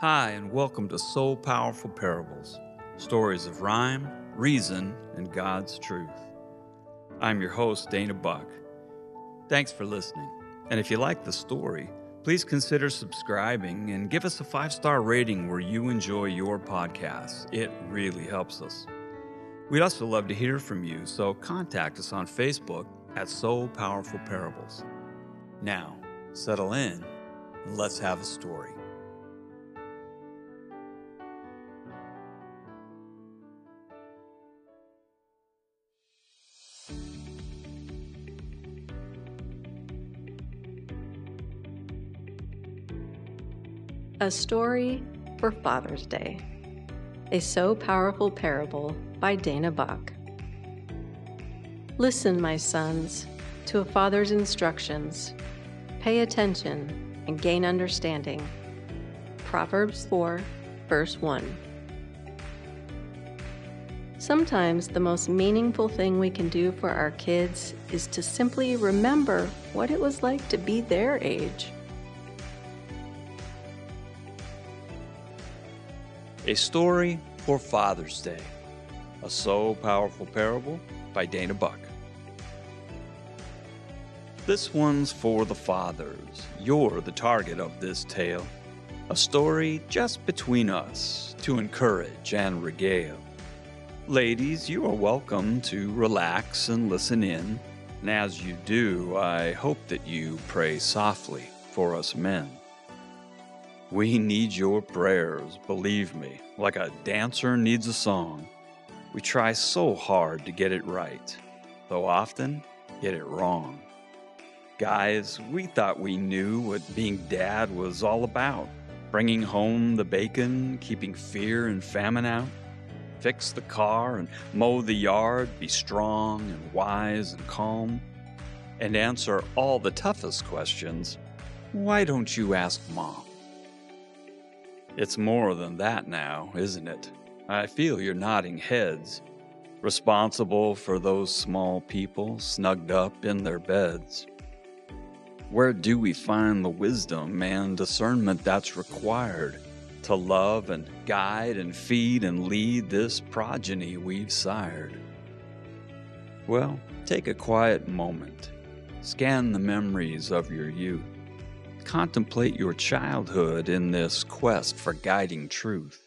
Hi, and welcome to So Powerful Parables stories of rhyme, reason, and God's truth. I'm your host, Dana Buck. Thanks for listening. And if you like the story, please consider subscribing and give us a five star rating where you enjoy your podcasts. It really helps us. We'd also love to hear from you, so contact us on Facebook at So Powerful Parables. Now, settle in and let's have a story. A Story for Father's Day. A So Powerful Parable by Dana Buck. Listen, my sons, to a father's instructions. Pay attention and gain understanding. Proverbs 4, verse 1. Sometimes the most meaningful thing we can do for our kids is to simply remember what it was like to be their age. A Story for Father's Day. A So Powerful Parable by Dana Buck. This one's for the fathers. You're the target of this tale. A story just between us to encourage and regale. Ladies, you are welcome to relax and listen in. And as you do, I hope that you pray softly for us men. We need your prayers, believe me, like a dancer needs a song. We try so hard to get it right, though often get it wrong. Guys, we thought we knew what being dad was all about bringing home the bacon, keeping fear and famine out, fix the car and mow the yard, be strong and wise and calm, and answer all the toughest questions. Why don't you ask mom? It's more than that now, isn't it? I feel you're nodding heads, responsible for those small people snugged up in their beds. Where do we find the wisdom and discernment that's required to love and guide and feed and lead this progeny we've sired? Well, take a quiet moment. Scan the memories of your youth contemplate your childhood in this quest for guiding truth.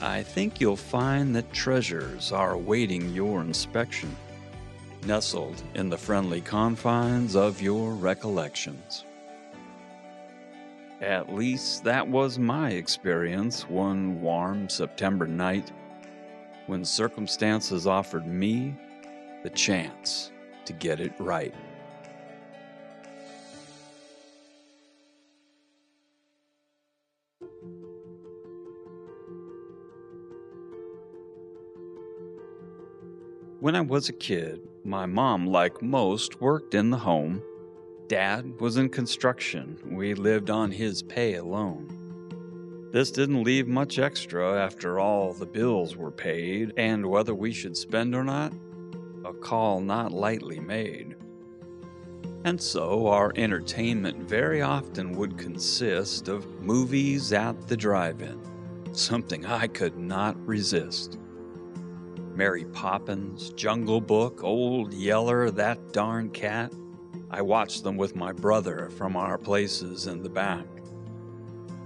I think you'll find that treasures are awaiting your inspection, nestled in the friendly confines of your recollections. At least that was my experience one warm September night when circumstances offered me the chance to get it right. When I was a kid, my mom, like most, worked in the home. Dad was in construction. We lived on his pay alone. This didn't leave much extra after all the bills were paid, and whether we should spend or not, a call not lightly made. And so our entertainment very often would consist of movies at the drive in, something I could not resist. Mary Poppins, Jungle Book, Old Yeller, That Darn Cat. I watched them with my brother from our places in the back.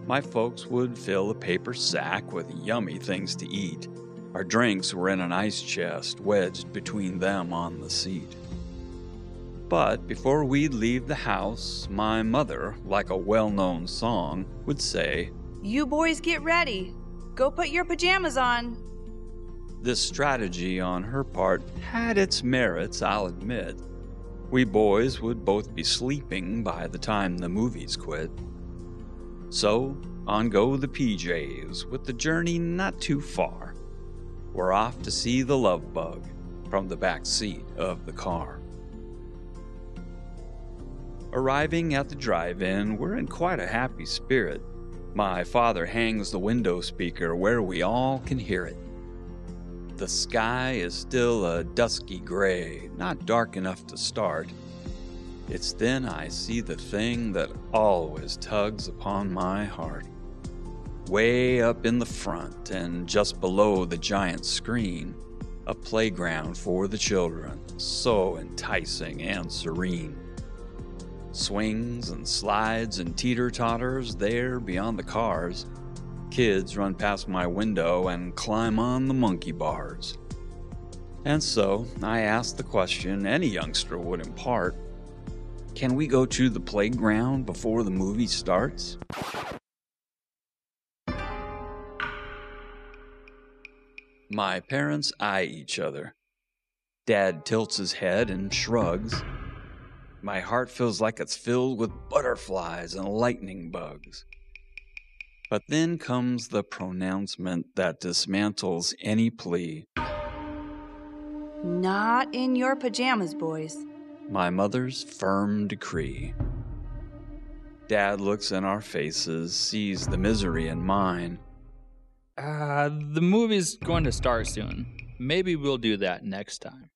My folks would fill a paper sack with yummy things to eat. Our drinks were in an ice chest wedged between them on the seat. But before we'd leave the house, my mother, like a well known song, would say, You boys get ready. Go put your pajamas on. This strategy on her part had its merits, I'll admit. We boys would both be sleeping by the time the movies quit. So, on go the PJs, with the journey not too far. We're off to see the love bug from the back seat of the car. Arriving at the drive in, we're in quite a happy spirit. My father hangs the window speaker where we all can hear it. The sky is still a dusky gray, not dark enough to start. It's then I see the thing that always tugs upon my heart. Way up in the front and just below the giant screen, a playground for the children, so enticing and serene. Swings and slides and teeter totters there beyond the cars. Kids run past my window and climb on the monkey bars. And so I asked the question any youngster would impart Can we go to the playground before the movie starts? My parents eye each other. Dad tilts his head and shrugs. My heart feels like it's filled with butterflies and lightning bugs. But then comes the pronouncement that dismantles any plea. Not in your pajamas, boys. My mother's firm decree. Dad looks in our faces, sees the misery in mine. Uh, the movie's going to start soon. Maybe we'll do that next time.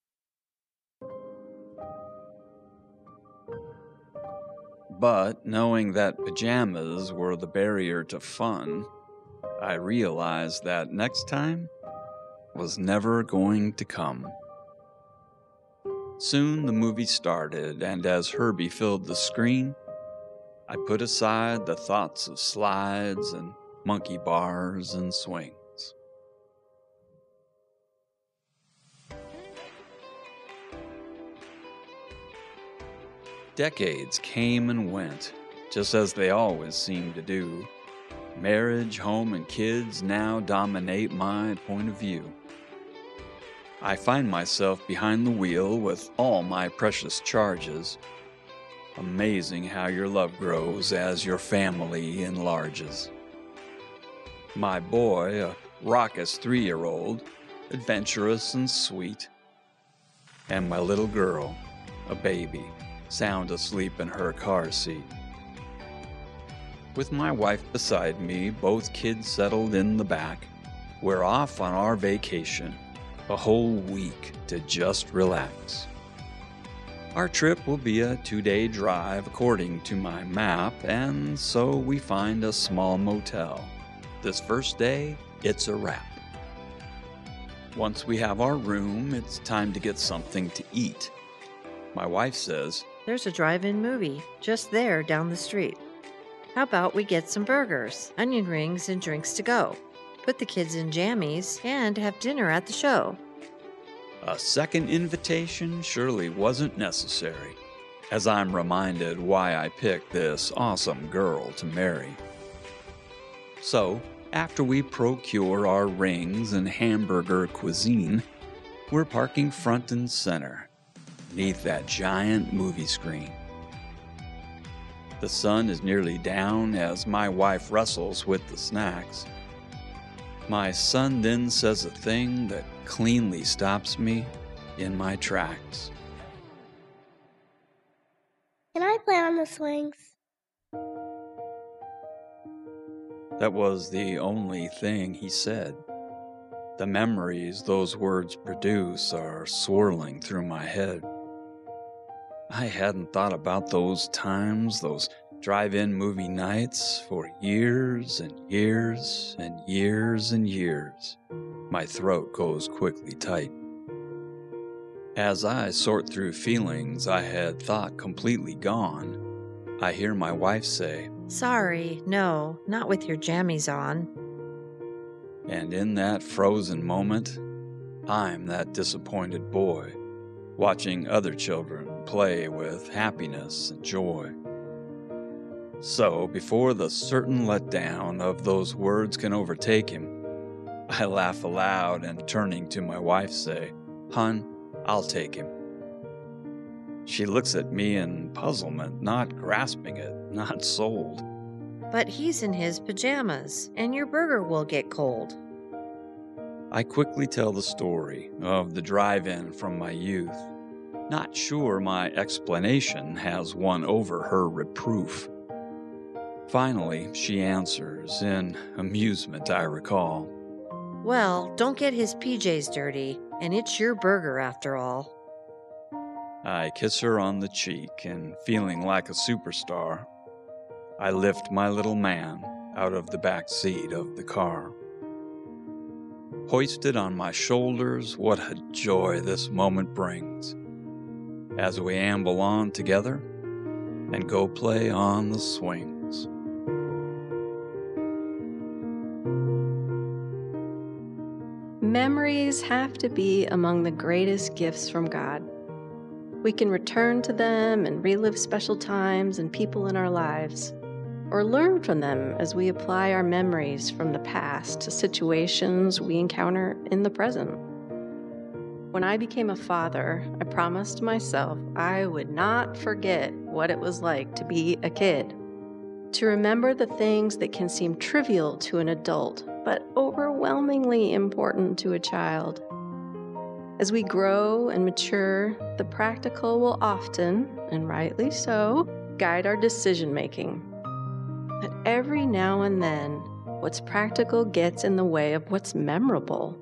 But knowing that pajamas were the barrier to fun, I realized that next time was never going to come. Soon the movie started, and as Herbie filled the screen, I put aside the thoughts of slides and monkey bars and swings. Decades came and went, just as they always seem to do. Marriage, home, and kids now dominate my point of view. I find myself behind the wheel with all my precious charges. Amazing how your love grows as your family enlarges. My boy, a raucous three year old, adventurous and sweet. And my little girl, a baby, sound asleep in her car seat. With my wife beside me, both kids settled in the back, we're off on our vacation, a whole week to just relax. Our trip will be a two day drive according to my map, and so we find a small motel. This first day, it's a wrap. Once we have our room, it's time to get something to eat. My wife says, There's a drive in movie just there down the street. How about we get some burgers, onion rings, and drinks to go? Put the kids in jammies and have dinner at the show. A second invitation surely wasn't necessary, as I'm reminded why I picked this awesome girl to marry. So, after we procure our rings and hamburger cuisine, we're parking front and center, neath that giant movie screen. The sun is nearly down as my wife wrestles with the snacks. My son then says a thing that cleanly stops me in my tracks. Can I play on the swings? That was the only thing he said. The memories those words produce are swirling through my head. I hadn't thought about those times, those drive in movie nights, for years and years and years and years. My throat goes quickly tight. As I sort through feelings I had thought completely gone, I hear my wife say, Sorry, no, not with your jammies on. And in that frozen moment, I'm that disappointed boy, watching other children play with happiness and joy. So, before the certain letdown of those words can overtake him, I laugh aloud and turning to my wife say, Hun, I'll take him. She looks at me in puzzlement, not grasping it, not sold. But he's in his pajamas, and your burger will get cold. I quickly tell the story of the drive in from my youth, not sure my explanation has won over her reproof. Finally, she answers, in amusement, I recall. Well, don't get his PJs dirty, and it's your burger after all. I kiss her on the cheek, and feeling like a superstar, I lift my little man out of the back seat of the car. Hoisted on my shoulders, what a joy this moment brings as we amble on together and go play on the swings. Memories have to be among the greatest gifts from God. We can return to them and relive special times and people in our lives, or learn from them as we apply our memories from the past to situations we encounter in the present. When I became a father, I promised myself I would not forget what it was like to be a kid. To remember the things that can seem trivial to an adult, but overwhelmingly important to a child. As we grow and mature, the practical will often, and rightly so, guide our decision making. But every now and then, what's practical gets in the way of what's memorable.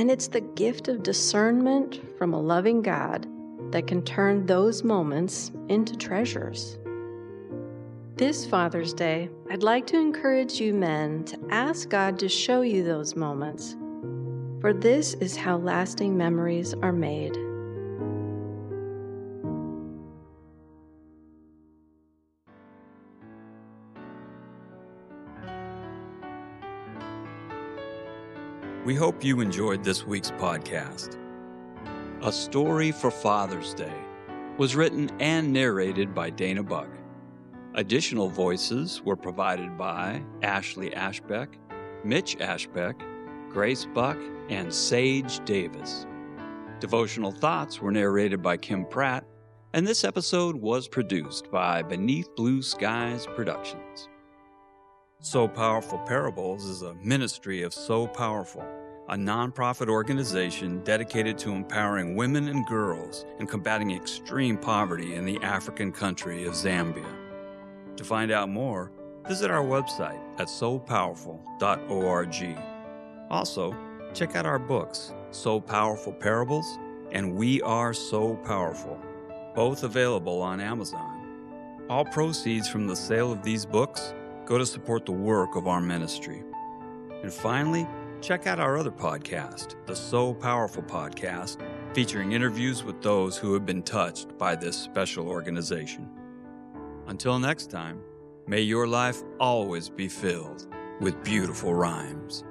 And it's the gift of discernment from a loving God that can turn those moments into treasures. This Father's Day, I'd like to encourage you men to ask God to show you those moments, for this is how lasting memories are made. We hope you enjoyed this week's podcast. A Story for Father's Day was written and narrated by Dana Buck. Additional voices were provided by Ashley Ashbeck, Mitch Ashbeck, Grace Buck, and Sage Davis. Devotional Thoughts were narrated by Kim Pratt, and this episode was produced by Beneath Blue Skies Productions. So Powerful Parables is a ministry of So Powerful, a nonprofit organization dedicated to empowering women and girls and combating extreme poverty in the African country of Zambia. To find out more, visit our website at sopowerful.org. Also, check out our books, So Powerful Parables and We Are So Powerful, both available on Amazon. All proceeds from the sale of these books go to support the work of our ministry. And finally, check out our other podcast, the So Powerful Podcast, featuring interviews with those who have been touched by this special organization. Until next time, may your life always be filled with beautiful rhymes.